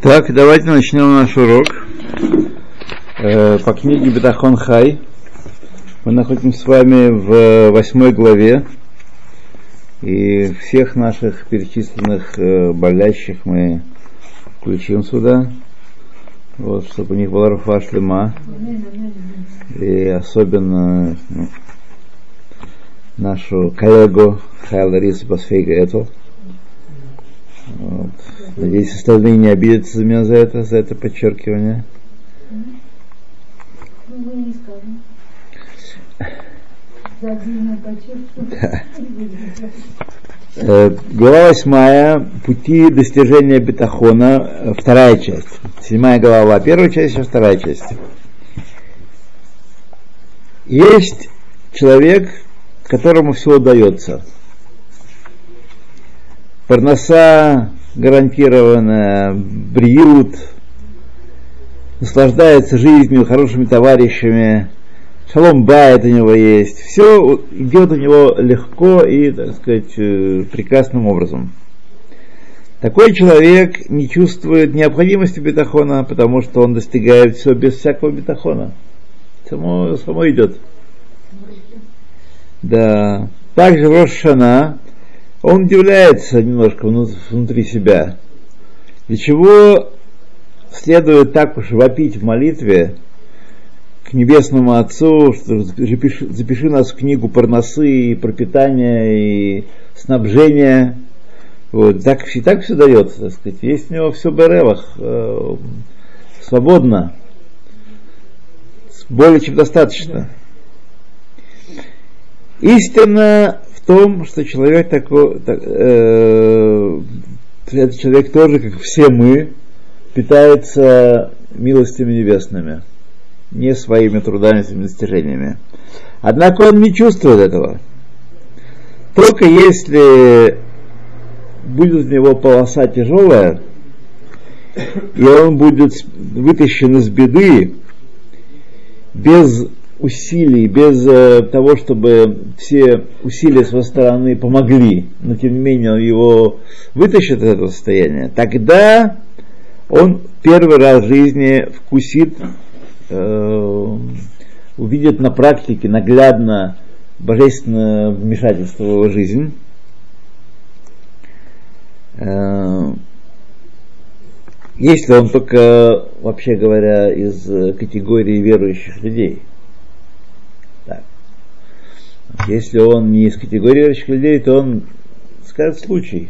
Так, давайте начнем наш урок э, по книге Бетахон Хай. Мы находимся с вами в восьмой главе, и всех наших перечисленных э, болящих мы включим сюда, вот, чтобы у них была руфа шлема, и особенно ну, нашу коллегу Хайл Рис Басфейга Этл. Вот. Надеюсь, остальные не обидятся за меня за это, за это подчеркивание. Ну, не скажем. Э, Глава восьмая. Пути достижения бетахона. Вторая часть. Седьмая глава. Первая часть, а вторая часть. Есть человек, которому все удается. Парноса гарантированная, бриют, наслаждается жизнью, хорошими товарищами, шалом бает у него есть, все идет у него легко и, так сказать, э, прекрасным образом. Такой человек не чувствует необходимости бетахона, потому что он достигает все без всякого бетахона. Само, само идет. Да. Также Рошана он удивляется немножко внут- внутри себя. Для чего следует так уж вопить в молитве к Небесному Отцу, что запиши, запиши нас в книгу парносы и пропитания и снабжения. Вот, так, и так все дается, так сказать. Есть у него все в беревах, э, свободно, более чем достаточно. Истина в том, что человек такой, так, э, этот человек тоже, как все мы, питается милостями небесными, не своими трудами, своими достижениями. Однако он не чувствует этого. Только если будет у него полоса тяжелая, и он будет вытащен из беды без усилий, без э, того, чтобы все усилия с его стороны помогли, но тем не менее он его вытащит из этого состояния, тогда он первый раз в жизни вкусит, э, увидит на практике наглядно божественное вмешательство в его жизнь. Э, если он только, вообще говоря, из э, категории верующих людей. Если он не из категории верующих людей, то он скажет случай.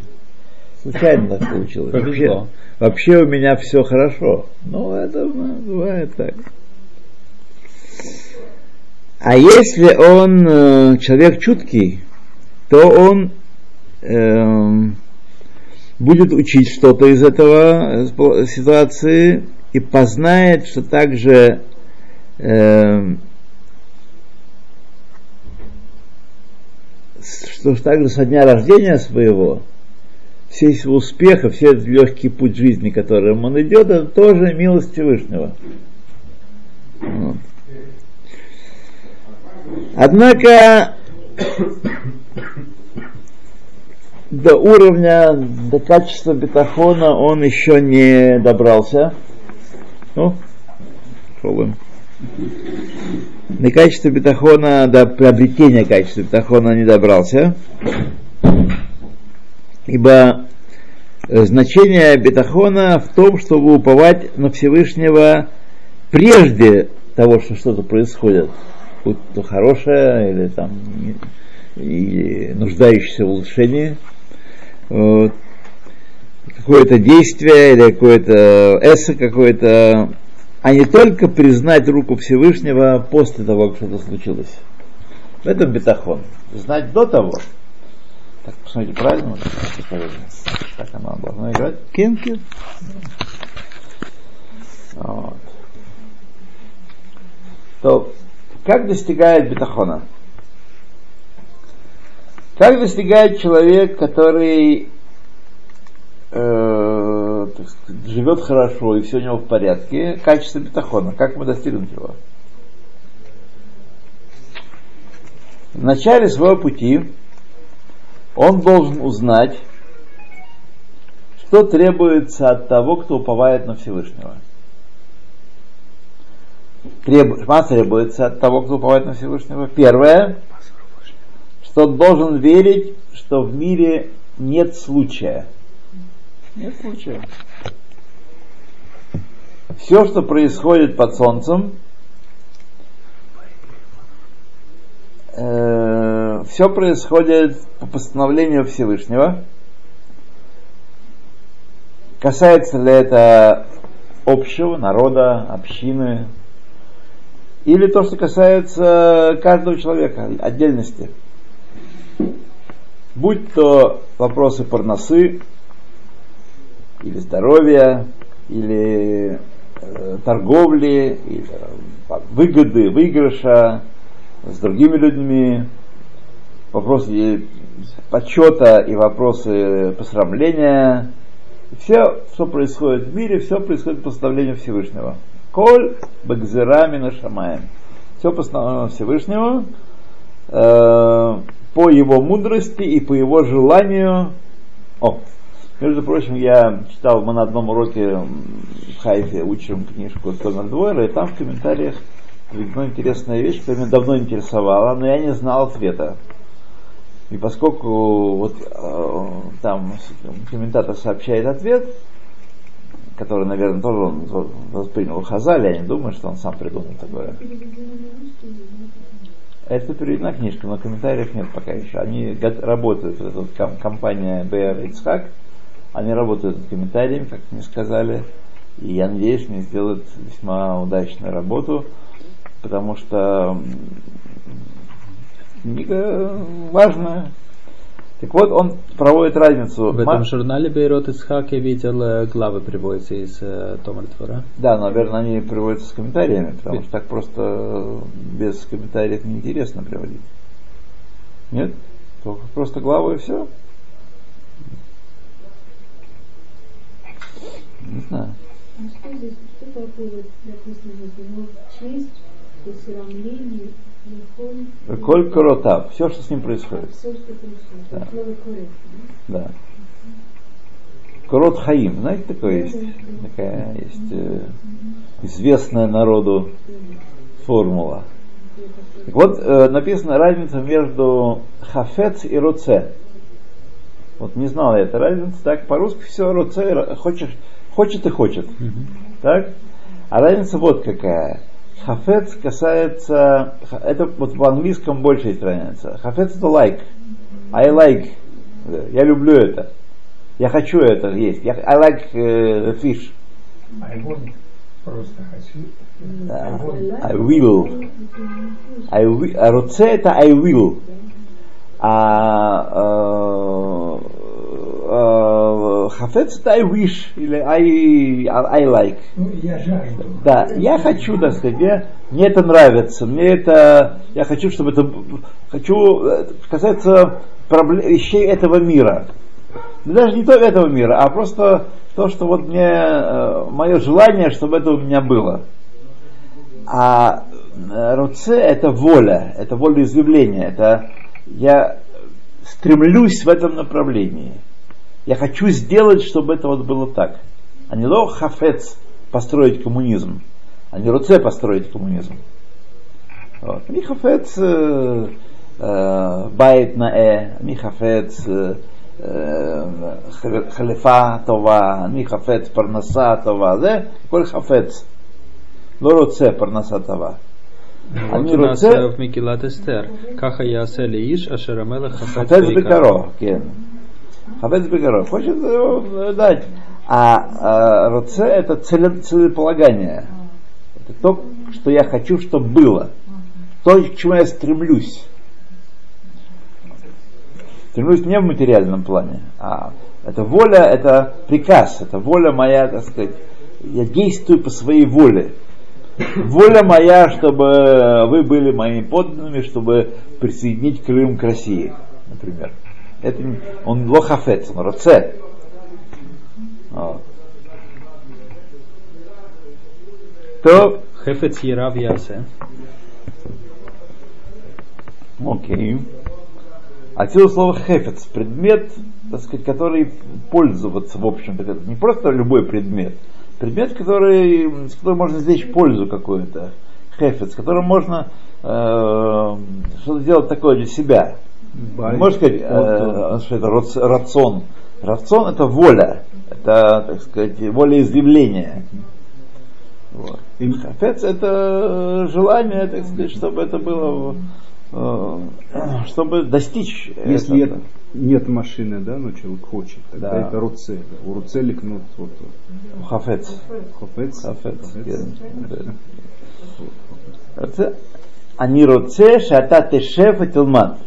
Случайно так получилось. Вообще, вообще у меня все хорошо. Но это ну, бывает так. А если он э, человек чуткий, то он эм, будет учить что-то из этого э, ситуации и познает, что также эм, что также со дня рождения своего все его успеха, все этот легкий путь жизни, которым он идет, это тоже милость Всевышнего. Вот. Однако до уровня, до качества бетахона он еще не добрался. Ну, пробуем. До качества бетахона, до приобретения качества бетахона не добрался. Ибо э, значение бетахона в том, чтобы уповать на Всевышнего прежде того, что что-то происходит. Будь то хорошее или там или нуждающееся в улучшении. Вот. Какое-то действие или какое-то эссе какое-то, а не только признать руку Всевышнего после того, как что-то случилось. В этом бетахон. Знать до того. Так, посмотрите, правильно? Так оно должно играть. Кин, кин. Вот. То, как достигает бетахона? Как достигает человек, который э, так сказать, живет хорошо и все у него в порядке, качество бетахона? Как мы достигнем его? В начале своего пути он должен узнать, Что требуется от того, кто уповает на Всевышнего? Треб... Что требуется от того, кто уповает на Всевышнего? Первое, что он должен верить, что в мире нет случая. Нет случая. Все, что происходит под солнцем, э, все происходит по постановлению Всевышнего. Касается ли это общего народа, общины, или то, что касается каждого человека, отдельности. Будь то вопросы парносы, или здоровья, или э, торговли, или э, выгоды, выигрыша с другими людьми, вопросы почета и вопросы посрамления. Все, что происходит в мире, все происходит по постановлению Всевышнего. Коль Багзерамина Шамаем. Все по постановлению Всевышнего, э, по его мудрости и по его желанию. О, между прочим, я читал, мы на одном уроке в Хайфе учим книжку Томер Двойра, и там в комментариях видна интересная вещь, которая меня давно интересовала, но я не знал ответа. И поскольку вот э, там комментатор сообщает ответ, который, наверное, тоже он воспринял Хазали, я не думаю, что он сам придумал такое. Это переведена книжка, но комментариев нет пока еще. Они работают, вот компания BR Ицхак, они работают над комментариями, как мне сказали, и я надеюсь, они сделают весьма удачную работу, потому что книга важная. Так вот, он проводит разницу. В этом журнале Бейрот Исхак я видел, э, главы приводятся из э, Тома Твора. Да, наверное, они приводятся с комментариями, потому что так просто без комментариев неинтересно приводить. Нет? Только просто главы и все. Не знаю. А что здесь, что поводу, допустим, его честь, усырамление, Коль корота, все, что с ним происходит. Все, что происходит. Да. Да? Корот Хаим, знаете, такое есть? Такая есть э, известная народу формула. Так вот, э, написана разница между хафец и роце. Вот не знал я этой разницы, так по-русски все роце, хочешь, хочет и хочет. Так? А разница вот какая. Хафец касается, это вот в английском больше есть разница. Хафец это like. I like. Я люблю это. Я хочу это есть. Я, I like uh, fish. I want. Просто хочу. Да. I will. I will. А роце это I will. А, а Э, хафец это I wish или I, I like. Ну, я жажду. Да, я хочу, так сказать, мне, мне это нравится, мне это, я хочу, чтобы это, хочу, э, касается проблем, вещей этого мира. Даже не только этого мира, а просто то, что вот мне, э, мое желание, чтобы это у меня было. А руце это воля, это волеизъявление, это я стремлюсь в этом направлении. Я хочу сделать, чтобы это вот было так. А не ло хафец построить коммунизм, а не руце построить коммунизм. Вот. Ми хафец э, э, байт на э, ми хафец э, халифа това, ми хафец парнаса това, זה כל חפץ. לא רוצה פרנסה טובה. אני רוצה... в Микелат Эстер. Каха ясе лииш, ашер амелах хафец חפץ בקרו, כן. Хабец Бегаро хочет его дать. А, а Роце это целе, целеполагание. Это то, что я хочу, чтобы было. То, к чему я стремлюсь. Стремлюсь не в материальном плане, а это воля, это приказ, это воля моя, так сказать, я действую по своей воле. Воля моя, чтобы вы были моими подданными, чтобы присоединить Крым к России, например. Это, он лохафец, он роце. То... Хефец Ерав Ясе. Окей. Отсюда слово хефец, предмет, так сказать, который пользоваться, в общем-то, это не просто любой предмет, предмет, который, с которым можно извлечь пользу какую-то, хефец, с которым можно э, что-то сделать такое для себя. Байт, Можно сказать, э, э а что это рацион? Рацион это воля, это, так сказать, волеизъявление. Вот. И хафец это желание, так сказать, чтобы это было, э, чтобы достичь. Если нет, нет машины, да, но человек хочет, тогда да. это руцель. У руцелик, ликнут вот, вот. Хафец. Хафец. Хафец. Хафец. Они руце, шата тешеф и тилмат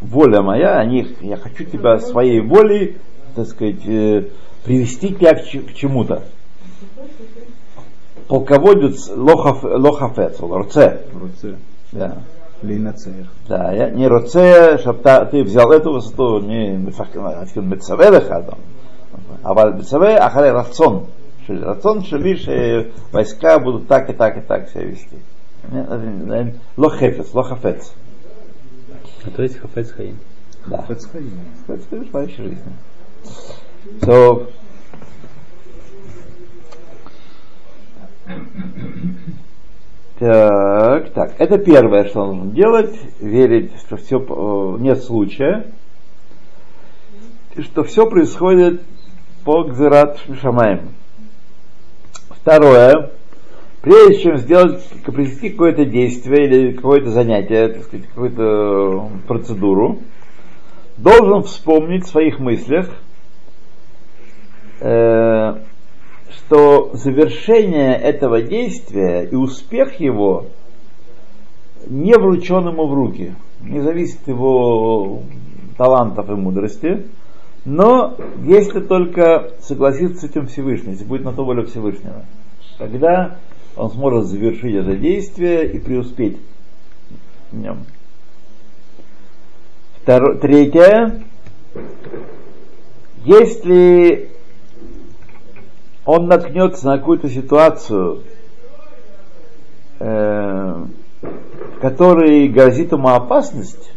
воля моя, они, я хочу тебя своей волей, так сказать, э, привести тебя к чему-то. Полководец Лохаф, Лохафет, Руце. Руце, Да. Лейнацеях. Да, я, не Руце, чтобы ты взял эту высоту, не Мецавелеха, а Мецаве, Ахаре Рацон. Рацон, что лишь э, войска будут так и так и так себя вести. Э, Лохефец, Лохафец то есть хафец хаим. Да. Хофец хаим. Хפץ ты желающий жизни. So, Так, так, это первое, что нужно делать, верить, что все нет случая, и что все происходит по Гзерат Шамаем. Второе, прежде чем сделать, произвести какое-то действие или какое-то занятие, так сказать, какую-то процедуру, должен вспомнить в своих мыслях, э, что завершение этого действия и успех его не вручен ему в руки, не зависит его талантов и мудрости, но если только согласится с этим Всевышний, если будет на то воля Всевышнего, тогда он сможет завершить это действие и преуспеть в нем. Второ- третье, если он наткнется на какую-то ситуацию, э, в которой грозит ему опасность,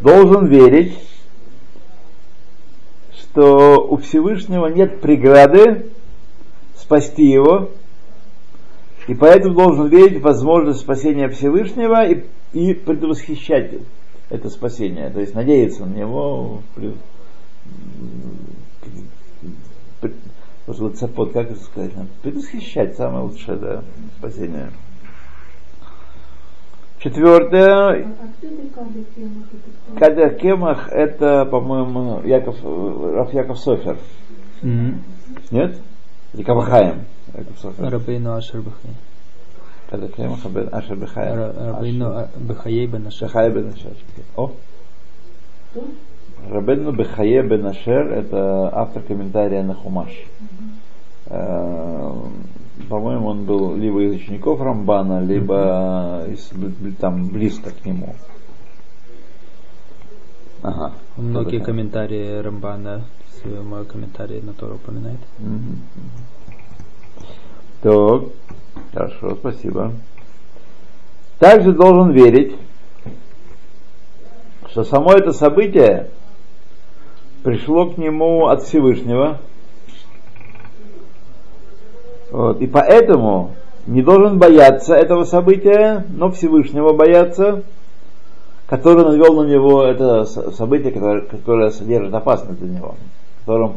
должен верить, что у Всевышнего нет преграды спасти его, и поэтому должен верить в возможность спасения Всевышнего и, и предвосхищать это спасение, то есть надеяться на него, цапот, как это сказать, предвосхищать самое лучшее да, спасение. Четвертое, Кадер Кемах это, по-моему, Яков, Раф Яков Софер. Нет? Софер. Рабейну Ашер Бахай. Кадер Кемах Абен Ашер Бехаем. Рабейну Бахаей Бен Ашер. Бен Ашер. О. Кто? Рабену Бехае бен Ашер это автор комментария на Хумаш. Э, По-моему, он был либо из учеников Рамбана, либо из, там близко к нему. Ага. Многие комментарии Рамбана, с- мой комментарий на Тору упоминает. Мгм. Так, хорошо, спасибо. Также должен верить, что само это событие пришло к нему от Всевышнего. Вот, и поэтому не должен бояться этого события, но Всевышнего бояться, который навел на него это событие, которое, которое содержит опасность для него, которым,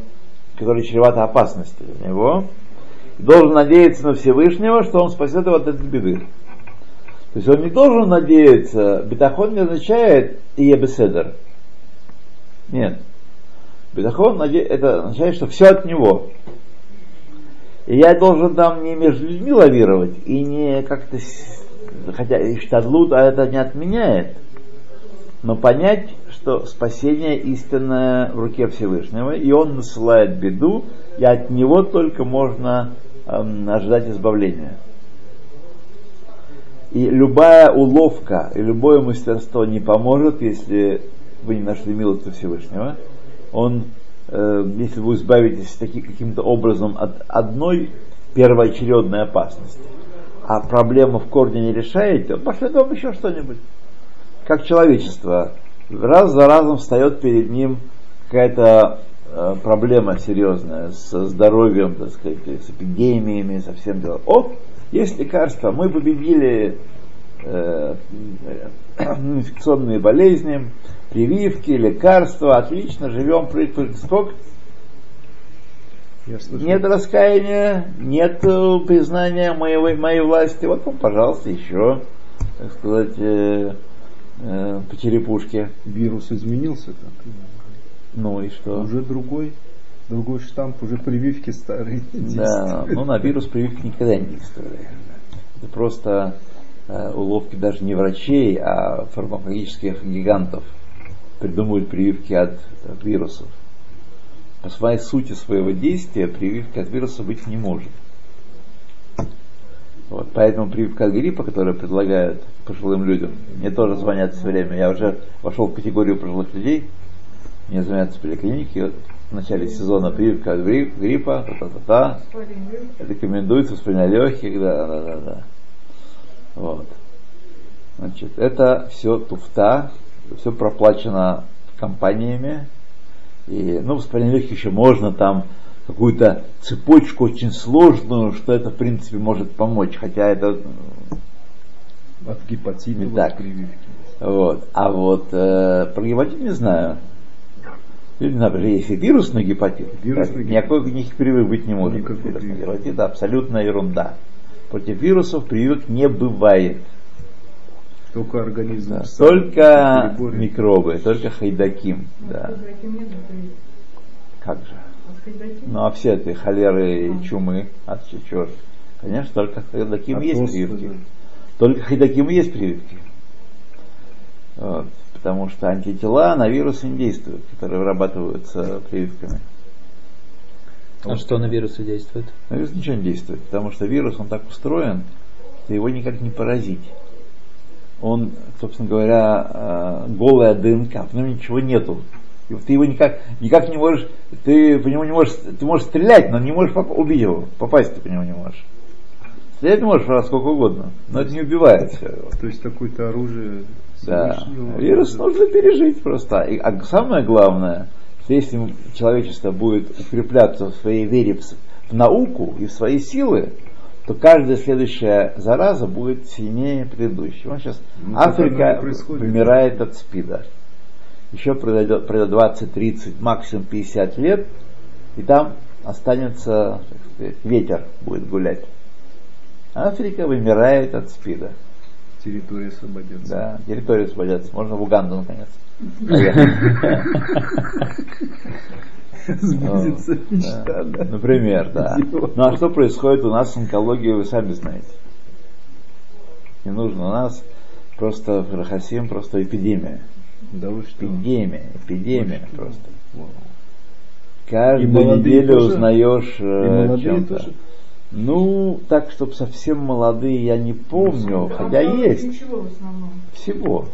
которое чревато опасностью для него. Должен надеяться на Всевышнего, что он спасет его от этой беды. То есть он не должен надеяться, бетахон не означает и беседер. Нет. Бетахон наде- это означает, что все от него. И я должен там не между людьми лавировать и не как-то, хотя и штадлут, а это не отменяет, но понять, что спасение истинное в руке Всевышнего, и он насылает беду, и от него только можно ожидать избавления. И любая уловка и любое мастерство не поможет, если вы не нашли милости Всевышнего. Он, э, если вы избавитесь таки, каким-то образом от одной первоочередной опасности, а проблему в корне не решаете, то пошлет вам еще что-нибудь. Как человечество. Раз за разом встает перед ним какая-то проблема серьезная с здоровьем, так сказать, с эпидемиями, со всем делом. О, есть лекарства, мы победили э, инфекционные болезни, прививки, лекарства, отлично, живем, сколько? Нет раскаяния, нет признания моей, моей власти. Вот, ну, пожалуйста, еще, так сказать, э, э, по черепушке. Вирус изменился так. Ну и что? Уже другой, другой штамп, уже прививки старые. Да, ну на вирус прививки никогда не действовали. Это просто э, уловки даже не врачей, а фармакологических гигантов придумывают прививки от, от вирусов по своей сути своего действия прививка от вируса быть не может. Вот, поэтому прививка от гриппа, которую предлагают пожилым людям, мне тоже звонят все время. Я уже вошел в категорию пожилых людей, мне звонят в поликлинике, вот, в начале сезона прививка от гриппа, та-та-та-та, рекомендуется воспаление легких, да, да, да, да. Вот. Значит, это все туфта, все проплачено компаниями, и, ну, воспаление легких еще можно там какую-то цепочку очень сложную, что это, в принципе, может помочь, хотя это от гепатита не так. Вот. А вот э, про гепатит не знаю. Или, например, если вирусный гепатит, вирусный так, никакой никаких прививок быть не может. Вирусный гепатит это абсолютная ерунда. Против вирусов прививок не бывает. Только организм. Да, только микробы, только хайдаким. Да. Как же? Ну а все эти холеры и чумы, от чечер. Конечно, только хайдаким от есть прививки. Да. Только хайдаким есть прививки. Вот. Потому что антитела на вирусы не действуют, которые вырабатываются прививками. А вот. что на вирусы действует? На вирус ничего не действует, потому что вирус, он так устроен, что его никак не поразить он, собственно говоря, э, голая ДНК, в нем ничего нету. И ты его никак, никак не можешь, ты по нему не можешь, ты можешь стрелять, но не можешь поп- убить его, попасть ты по нему не можешь. Стрелять можешь раз сколько угодно, но это не убивает. То есть какое-то оружие да. Вирус нужно пережить просто. И, а самое главное, что если человечество будет укрепляться в своей вере в, в науку и в свои силы, то каждая следующая зараза будет сильнее предыдущей. Вот сейчас ну, Африка вымирает от СПИДа. Еще пройдет, пройдет 20-30, максимум 50 лет, и там останется сказать, ветер будет гулять. Африка вымирает от СПИДа. Территория освободится. Да, территория освободится. Можно в Уганду наконец. сбудется мечта. Да. Например, да. Ну а что происходит у нас с онкологией, вы сами знаете. Не нужно у нас просто в Рахасим просто эпидемия. Да вы что? Эпидемия, эпидемия просто. Каждую неделю узнаешь э, чем-то. Ну, так, чтобы совсем молодые, я не помню, ну, хотя есть. Ничего в основном. Всего.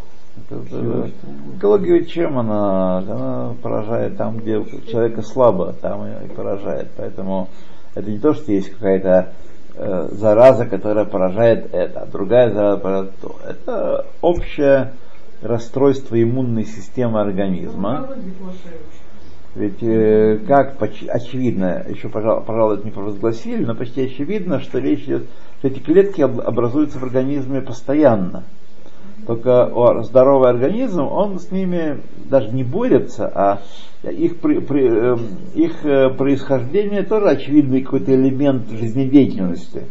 Это, экология чем она? Она поражает там, где у человека слабо, там и поражает. Поэтому это не то, что есть какая-то э, зараза, которая поражает это, а другая зараза поражает то. Это общее расстройство иммунной системы организма. Ведь э, как очевидно, еще, пожалуй, пожалуй, это не провозгласили, но почти очевидно, что речь идет, что эти клетки образуются в организме постоянно. Только здоровый организм, он с ними даже не борется, а их, при, при, эм, их э, происхождение тоже очевидный какой-то элемент жизнедеятельности.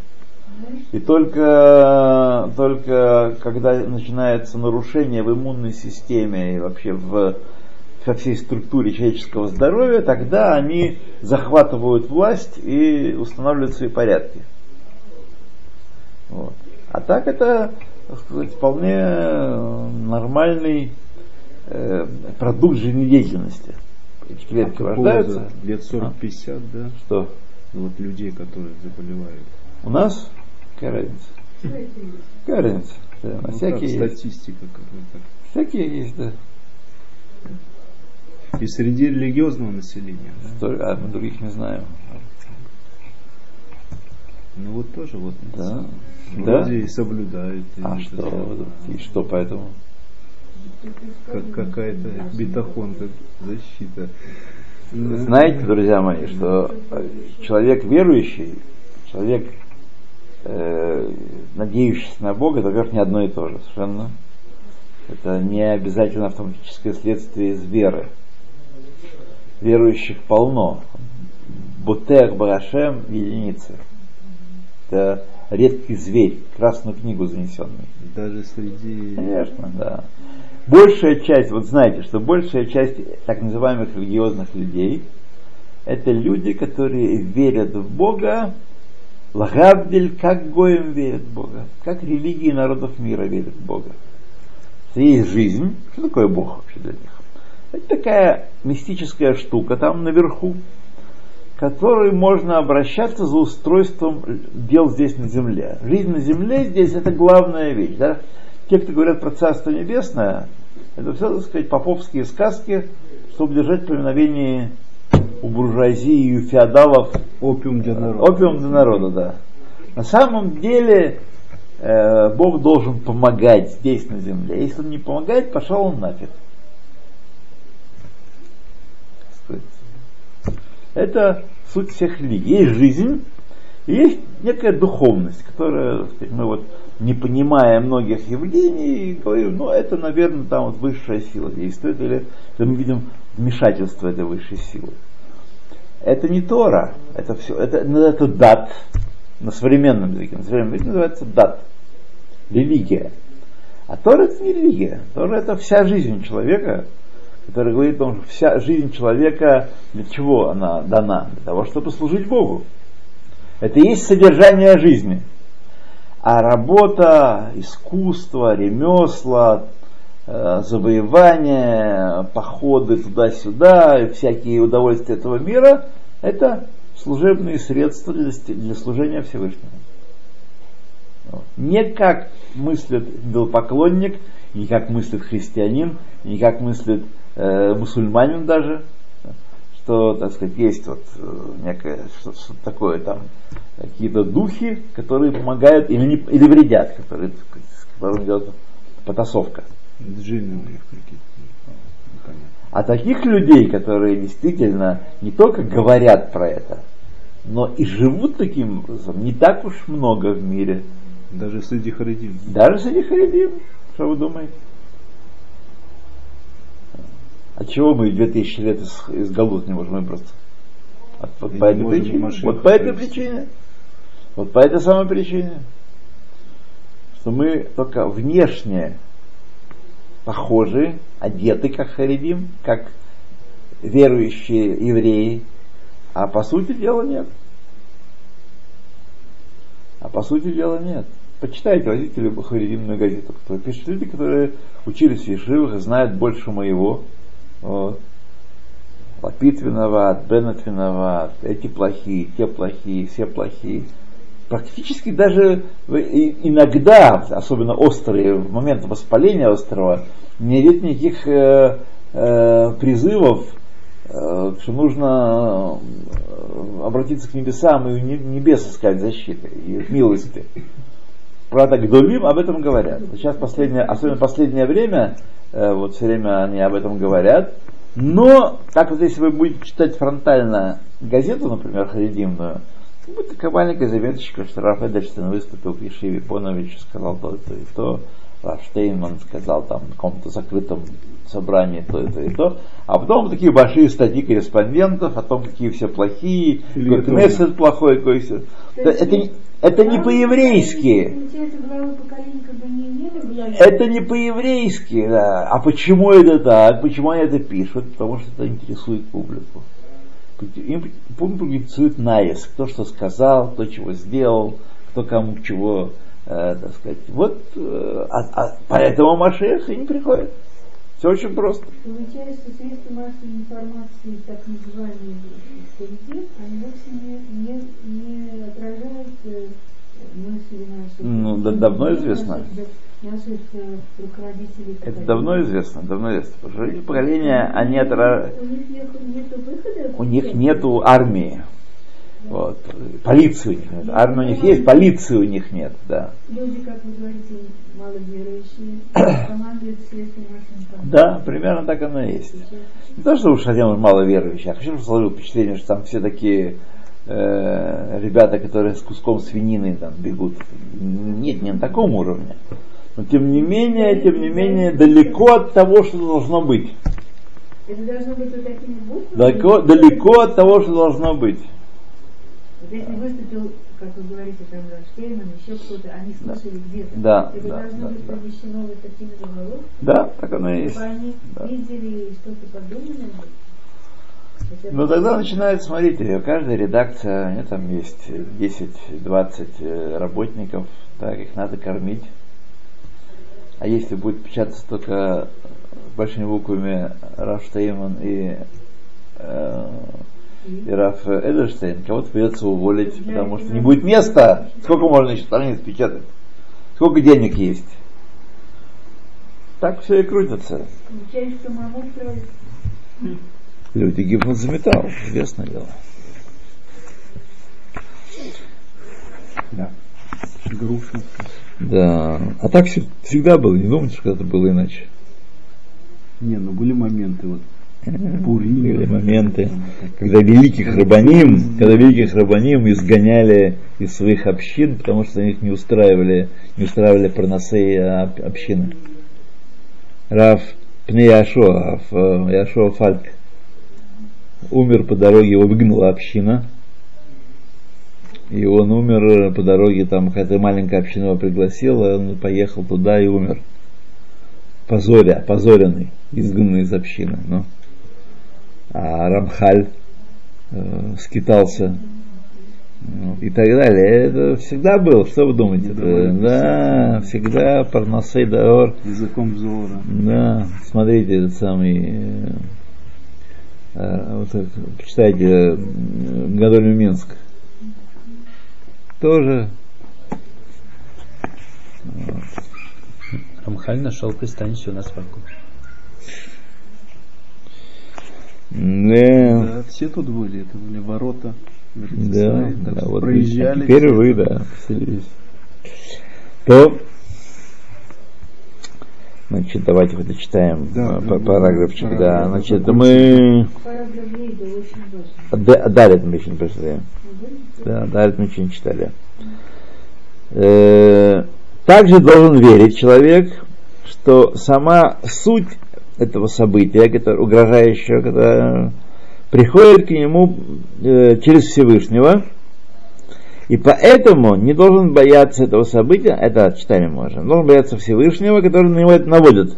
И только, только когда начинается нарушение в иммунной системе и вообще в, во всей структуре человеческого здоровья, тогда они захватывают власть и устанавливают свои порядки. Вот. А так это так сказать, вполне э, нормальный э, продукт жизнедеятельности. Эти клетки а рождаются. Лет 40-50, а? да? Что? Вот людей, которые заболевают. У нас? Какая разница? Какая разница? Да, ну, всякие так, статистика какая-то. Всякие есть, да. И среди религиозного населения. Да? А мы других не знаем. Ну вот тоже вот. Да. Вроде Да? и соблюдают. и А что? самое. И что поэтому? Как какая-то бетахон, защита. Ну, Знаете, друзья мои, что э, человек верующий, человек, э, надеющийся на Бога, это, во-первых, не одно и то же совершенно. Это не обязательно автоматическое следствие из веры. Верующих полно. Бутех Барашем единицы. Это редкий зверь, красную книгу занесенный. Даже среди... Конечно, да. Большая часть, вот знаете, что большая часть так называемых религиозных людей это люди, которые верят в Бога, лагабдель, как гоем верят в Бога, как религии народов мира верят в Бога. Есть жизнь, что такое Бог вообще для них? Это такая мистическая штука там наверху, которой можно обращаться за устройством дел здесь на земле. Жизнь на земле здесь это главная вещь. Да? Те, кто говорят про Царство Небесное, это все, так сказать, поповские сказки, чтобы держать повиновение у буржуазии и у феодалов Опиум для народа. Опиум для народа, да. На самом деле э, Бог должен помогать здесь на земле. Если он не помогает, пошел он нафиг. Это суть всех религий. Есть жизнь, и есть некая духовность, которая, сказать, мы вот не понимая многих явлений, говорим, ну это, наверное, там вот высшая сила действует, или мы видим вмешательство этой высшей силы. Это не Тора, это все, это, ну, это дат на современном языке. На современном языке называется дат, религия. А Тора это не религия, Тора это вся жизнь человека, который говорит о том, что вся жизнь человека для чего она дана? Для того, чтобы служить Богу. Это и есть содержание жизни. А работа, искусство, ремесла, э, завоевания, походы туда-сюда, всякие удовольствия этого мира, это служебные средства для, служения Всевышнему. Не как мыслит идолопоклонник, не как мыслит христианин, не как мыслит э, мусульманин даже, что, так сказать, есть вот э, некое что- что-то такое там, какие-то духи, которые помогают или, не, или вредят, которые, с которым идет потасовка. Джинны у них какие-то. Ну. А таких людей, которые действительно не только говорят про это, но и живут таким образом, не так уж много в мире. Даже среди харидим. Даже среди харидим. Что вы думаете? От чего мы 2000 лет из, из голод не можем выбраться? От- вот И по этой причине. Машеха Вот по этой причине. Вот по этой самой причине. Что мы только внешне похожи, одеты как харидим, как верующие евреи, а по сути дела нет. А по сути дела нет. Почитайте, возьмите любую харидимную газету, которая пишет люди, которые учились в Ешивах и знают больше моего. Вот. Лапид виноват, Беннет виноват, эти плохие, те плохие, все плохие. Практически даже иногда, особенно острые, в момент воспаления острого, не нет никаких э, э, призывов, э, что нужно э, обратиться к небесам и у не- небес искать защиты и милости. Правда, Гдолим об этом говорят. Сейчас последнее, особенно последнее время, э, вот все время они об этом говорят. Но, так вот если вы будете читать фронтально газету, например, харидимную, будет такая маленькая заметочка, что Раф Эдельштейн выступил в Ешиве Понович, сказал то, то и то, Раф Штейнман сказал там на каком-то закрытом собрании то, и то, и то. А потом такие большие статьи корреспондентов о том, какие все плохие, какой это- Кнессет плохой, какой все. Это, это не- это не по-еврейски. Это не по-еврейски, да. А почему это так? Почему они это пишут? Потому что это интересует публику. Им публику интересует наезд. Кто что сказал, кто чего сделал, кто кому чего, э, так сказать. Вот э, а- а поэтому Машех и не приходит. Все очень просто. Получается, средства массовой информации, так называемые авторитет, они вовсе не, не, не отражают э, мысли наших. Ну, да- давно известно. Наших, э, руководителей. Это давно известно, давно известно. Потому что эти поколения, они отра- У них нет, нету выхода. у них нету армии. Вот. Полиции у них нет. Армия у них есть, полиции у них нет, да. Люди, как вы говорите, маловерующие, командуют информации. Да, примерно так оно и есть. Не то, что уж совсем уж мало верующих, а хочу сложил впечатление, что там все такие э, ребята, которые с куском свинины там бегут. Нет, не на таком уровне. Но тем не менее, тем не менее, далеко от того, что должно быть. Это должно быть вот такими буквами? Далеко, далеко от того, что должно быть. Если выступил, как вы говорите, там Ранштейман, еще кто-то, они слышали где-то. Да, Это да, должно да, быть да. помещено вот такими заголовками, Да, так оно и есть. они Да. видели и что-то подумали. Но тогда начинают, смотрите, каждая редакция, у там есть 10-20 э, работников, так, их надо кормить. А если будет печататься только большими буквами Раф Штейман и, э, и Раф Эдерштейн, кого-то придется уволить, потому что не будет места. Сколько можно еще страниц печатать? Сколько денег есть? Так все и крутится. Люди гибнут за металл, известное дело. Да. Грустно. Да. А так всегда было, не думайте, что это было иначе. Не, ну были моменты вот. Моменты, когда великих рабаним, когда великих рабаним изгоняли из своих общин, потому что их не устраивали, не устраивали парносей об- общины. Раф Пне Яшо, Яшо Фальк, умер по дороге, его выгнала община. И он умер по дороге, там какая-то маленькая община его пригласила, он поехал туда и умер. Позоря, позоренный, изгнанный из общины. Ну. А Рамхаль э, скитался ну, и так далее. Это всегда было, что вы думаете? Это, да, всегда Парнасей Даор. Языком Зора. Да, смотрите, этот самый, э, э, вот это, почитайте э, Гадоль Минск. Тоже Рамхаль нашел пристанище у нас в Аку. Да, Да, все тут были, это были ворота. да, да, что вот проезжали. теперь все. вы, да, поселились. То, значит, давайте вот дочитаем Да, э, да, па- да, параграфчик, да, значит, мы. А да- а далее мы еще не будете? Да, далее мы еще не читали. Э, Также должен верить человек, что сама суть этого события, которое угрожающего, когда приходит к нему э, через Всевышнего, и поэтому не должен бояться этого события, это мы уже, должен бояться Всевышнего, который на него это наводит,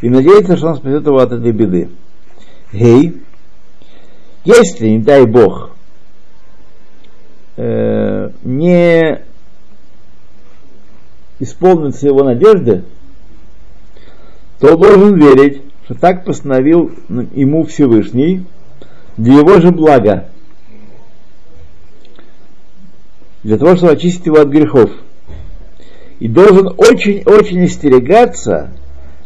и надеяться, что он спасет его от этой беды. Гей, если, не дай Бог, э, не исполнится его надежды, то должен верить, что так постановил ему Всевышний для его же блага, для того, чтобы очистить его от грехов. И должен очень-очень остерегаться,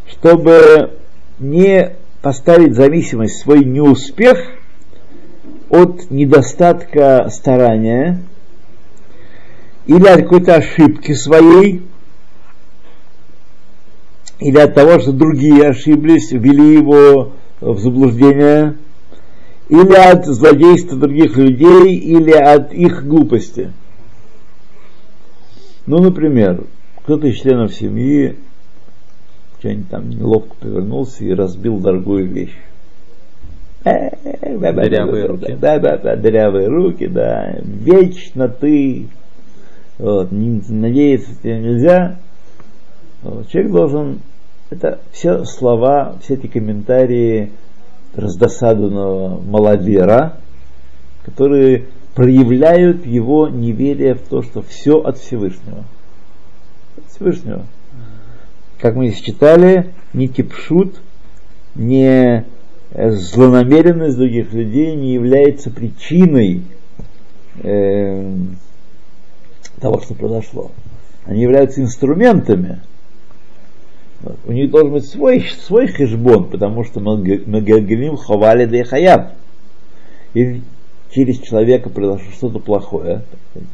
чтобы не поставить зависимость, свой неуспех от недостатка старания или от какой-то ошибки своей, или от того, что другие ошиблись, ввели его в заблуждение, или от злодейства других людей, или от их глупости. Ну, например, кто-то из членов семьи что-нибудь там неловко повернулся и разбил дорогую вещь. Дырявые руки. Да, да, да, дырявые руки, да. Вечно ты. Вот, надеяться тебе нельзя. Человек должен, это все слова, все эти комментарии раздосадованного маловера, которые проявляют его неверие в то, что все от Всевышнего. От Всевышнего. Как мы здесь читали, не кипшут, не э, злонамеренность других людей не является причиной э, того, что произошло. Они являются инструментами. У них должен быть свой, свой хешбон, потому что мы говорим хавали де хаяб. И через человека произошло что-то плохое,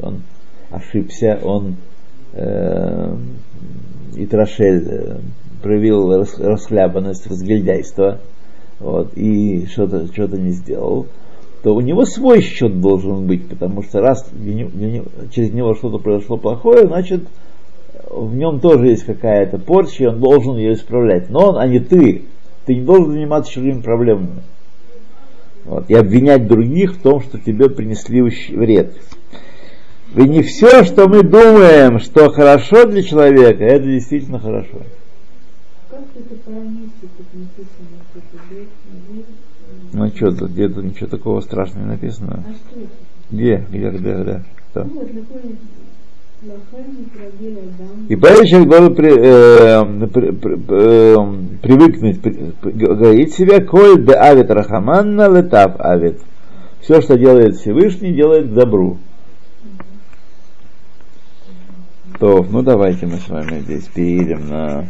он ошибся, он э, Итрошель э, проявил рас, расхлябанность, разгильдяйство, вот, и что-то что не сделал, то у него свой счет должен быть, потому что раз через него что-то произошло плохое, значит, в нем тоже есть какая-то порча, и он должен ее исправлять. Но он, а не ты. Ты не должен заниматься чужими проблемами. Вот, и обвинять других в том, что тебе принесли вред. И не все, что мы думаем, что хорошо для человека, это действительно хорошо. Как это пронести, как написано, что это ну что тут, где тут ничего такого страшного не написано? А что это? Где, где, где, где? Что? Ну, вот И поэтому человек должен э, при, при, э, привыкнуть при, говорить себе коль де авит рахаманна летав авит. Все, что делает Всевышний, делает добру. То, ну давайте мы с вами здесь перейдем на